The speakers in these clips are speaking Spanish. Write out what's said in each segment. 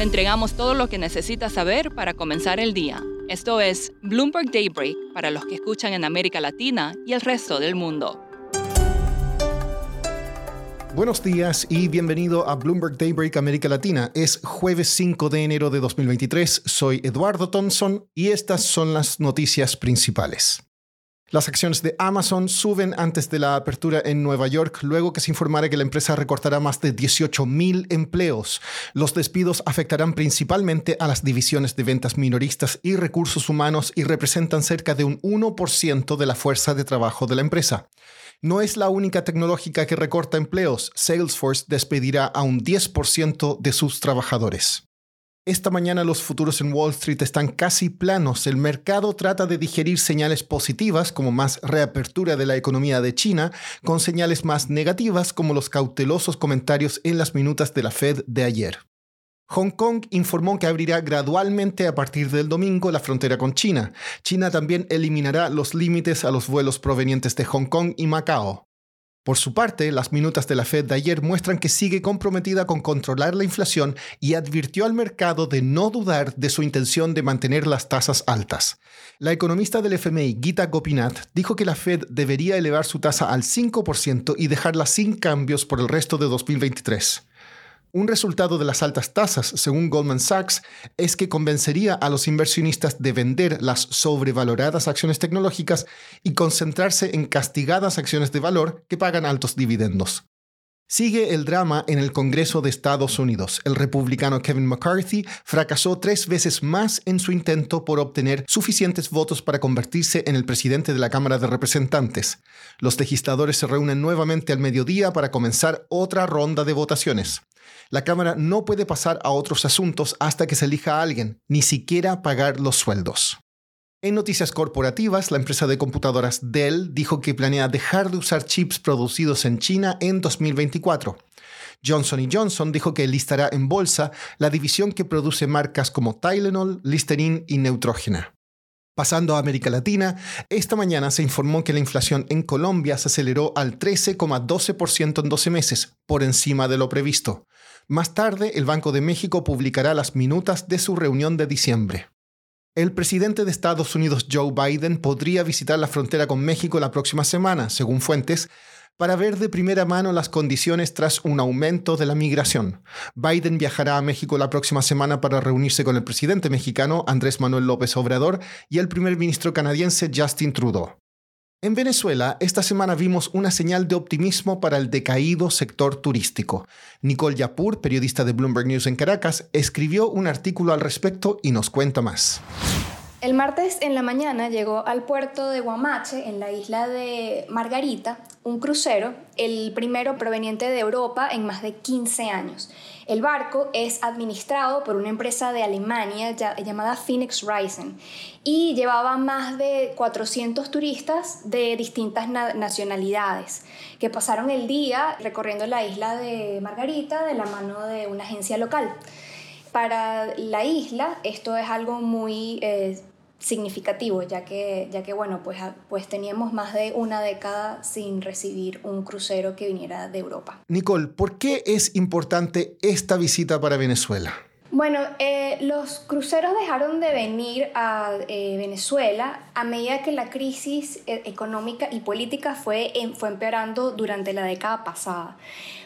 Le entregamos todo lo que necesita saber para comenzar el día. Esto es Bloomberg Daybreak para los que escuchan en América Latina y el resto del mundo. Buenos días y bienvenido a Bloomberg Daybreak América Latina. Es jueves 5 de enero de 2023. Soy Eduardo Thompson y estas son las noticias principales. Las acciones de Amazon suben antes de la apertura en Nueva York, luego que se informara que la empresa recortará más de 18.000 empleos. Los despidos afectarán principalmente a las divisiones de ventas minoristas y recursos humanos y representan cerca de un 1% de la fuerza de trabajo de la empresa. No es la única tecnológica que recorta empleos. Salesforce despedirá a un 10% de sus trabajadores. Esta mañana los futuros en Wall Street están casi planos. El mercado trata de digerir señales positivas como más reapertura de la economía de China con señales más negativas como los cautelosos comentarios en las minutas de la Fed de ayer. Hong Kong informó que abrirá gradualmente a partir del domingo la frontera con China. China también eliminará los límites a los vuelos provenientes de Hong Kong y Macao. Por su parte, las minutas de la Fed de ayer muestran que sigue comprometida con controlar la inflación y advirtió al mercado de no dudar de su intención de mantener las tasas altas. La economista del FMI, Gita Gopinath, dijo que la Fed debería elevar su tasa al 5% y dejarla sin cambios por el resto de 2023. Un resultado de las altas tasas, según Goldman Sachs, es que convencería a los inversionistas de vender las sobrevaloradas acciones tecnológicas y concentrarse en castigadas acciones de valor que pagan altos dividendos. Sigue el drama en el Congreso de Estados Unidos. El republicano Kevin McCarthy fracasó tres veces más en su intento por obtener suficientes votos para convertirse en el presidente de la Cámara de Representantes. Los legisladores se reúnen nuevamente al mediodía para comenzar otra ronda de votaciones. La Cámara no puede pasar a otros asuntos hasta que se elija a alguien, ni siquiera pagar los sueldos. En noticias corporativas, la empresa de computadoras Dell dijo que planea dejar de usar chips producidos en China en 2024. Johnson Johnson dijo que listará en bolsa la división que produce marcas como Tylenol, Listerine y Neutrogena. Pasando a América Latina, esta mañana se informó que la inflación en Colombia se aceleró al 13,12% en 12 meses, por encima de lo previsto. Más tarde, el Banco de México publicará las minutas de su reunión de diciembre. El presidente de Estados Unidos, Joe Biden, podría visitar la frontera con México la próxima semana, según fuentes, para ver de primera mano las condiciones tras un aumento de la migración. Biden viajará a México la próxima semana para reunirse con el presidente mexicano Andrés Manuel López Obrador y el primer ministro canadiense Justin Trudeau. En Venezuela, esta semana vimos una señal de optimismo para el decaído sector turístico. Nicole Yapur, periodista de Bloomberg News en Caracas, escribió un artículo al respecto y nos cuenta más. El martes en la mañana llegó al puerto de Guamache, en la isla de Margarita, un crucero, el primero proveniente de Europa en más de 15 años. El barco es administrado por una empresa de Alemania llamada Phoenix Rising y llevaba más de 400 turistas de distintas nacionalidades que pasaron el día recorriendo la isla de Margarita de la mano de una agencia local. Para la isla esto es algo muy eh, significativo, ya que, ya que bueno, pues, pues teníamos más de una década sin recibir un crucero que viniera de Europa. Nicole, ¿por qué es importante esta visita para Venezuela? Bueno, eh, los cruceros dejaron de venir a eh, Venezuela a medida que la crisis eh, económica y política fue, fue empeorando durante la década pasada.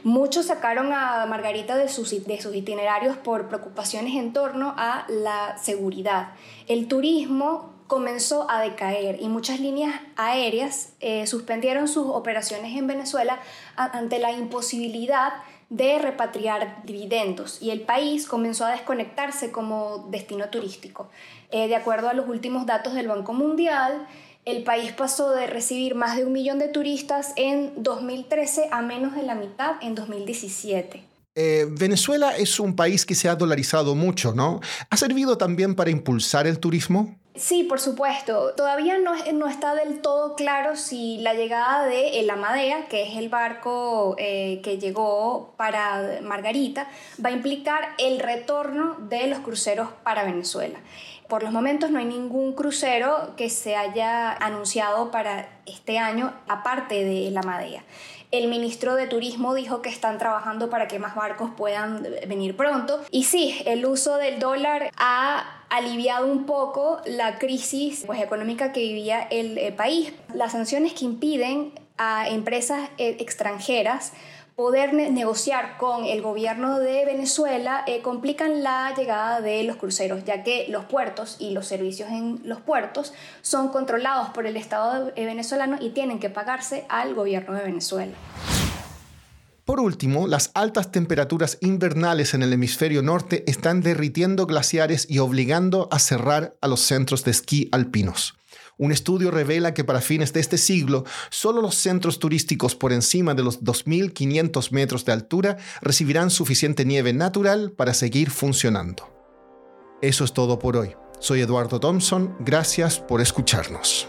Muchos sacaron a Margarita de sus, de sus itinerarios por preocupaciones en torno a la seguridad. El turismo comenzó a decaer y muchas líneas aéreas suspendieron sus operaciones en Venezuela ante la imposibilidad de repatriar dividendos y el país comenzó a desconectarse como destino turístico. Eh, de acuerdo a los últimos datos del Banco Mundial, el país pasó de recibir más de un millón de turistas en 2013 a menos de la mitad en 2017. Eh, Venezuela es un país que se ha dolarizado mucho, ¿no? ¿Ha servido también para impulsar el turismo? Sí, por supuesto. Todavía no, no, está del todo claro si la llegada de el Amadea, que es el barco eh, que llegó para Margarita, va a implicar el retorno de los cruceros para Venezuela. por los momentos no hay ningún crucero que se haya anunciado para este año, aparte de la Madea. El ministro de Turismo dijo que están trabajando para que más barcos puedan venir pronto. Y sí, el uso del dólar ha aliviado un poco la crisis pues, económica que vivía el, país. Las sanciones que impiden a empresas eh, extranjeras poder negociar con el gobierno de Venezuela eh, complican la llegada de los cruceros, ya que los puertos y los servicios en los puertos son controlados por el Estado eh, venezolano y tienen que pagarse al gobierno de Venezuela. Por último, las altas temperaturas invernales en el hemisferio norte están derritiendo glaciares y obligando a cerrar a los centros de esquí alpinos. Un estudio revela que para fines de este siglo, solo los centros turísticos por encima de los 2.500 metros de altura recibirán suficiente nieve natural para seguir funcionando. Eso es todo por hoy. Soy Eduardo Thompson, gracias por escucharnos.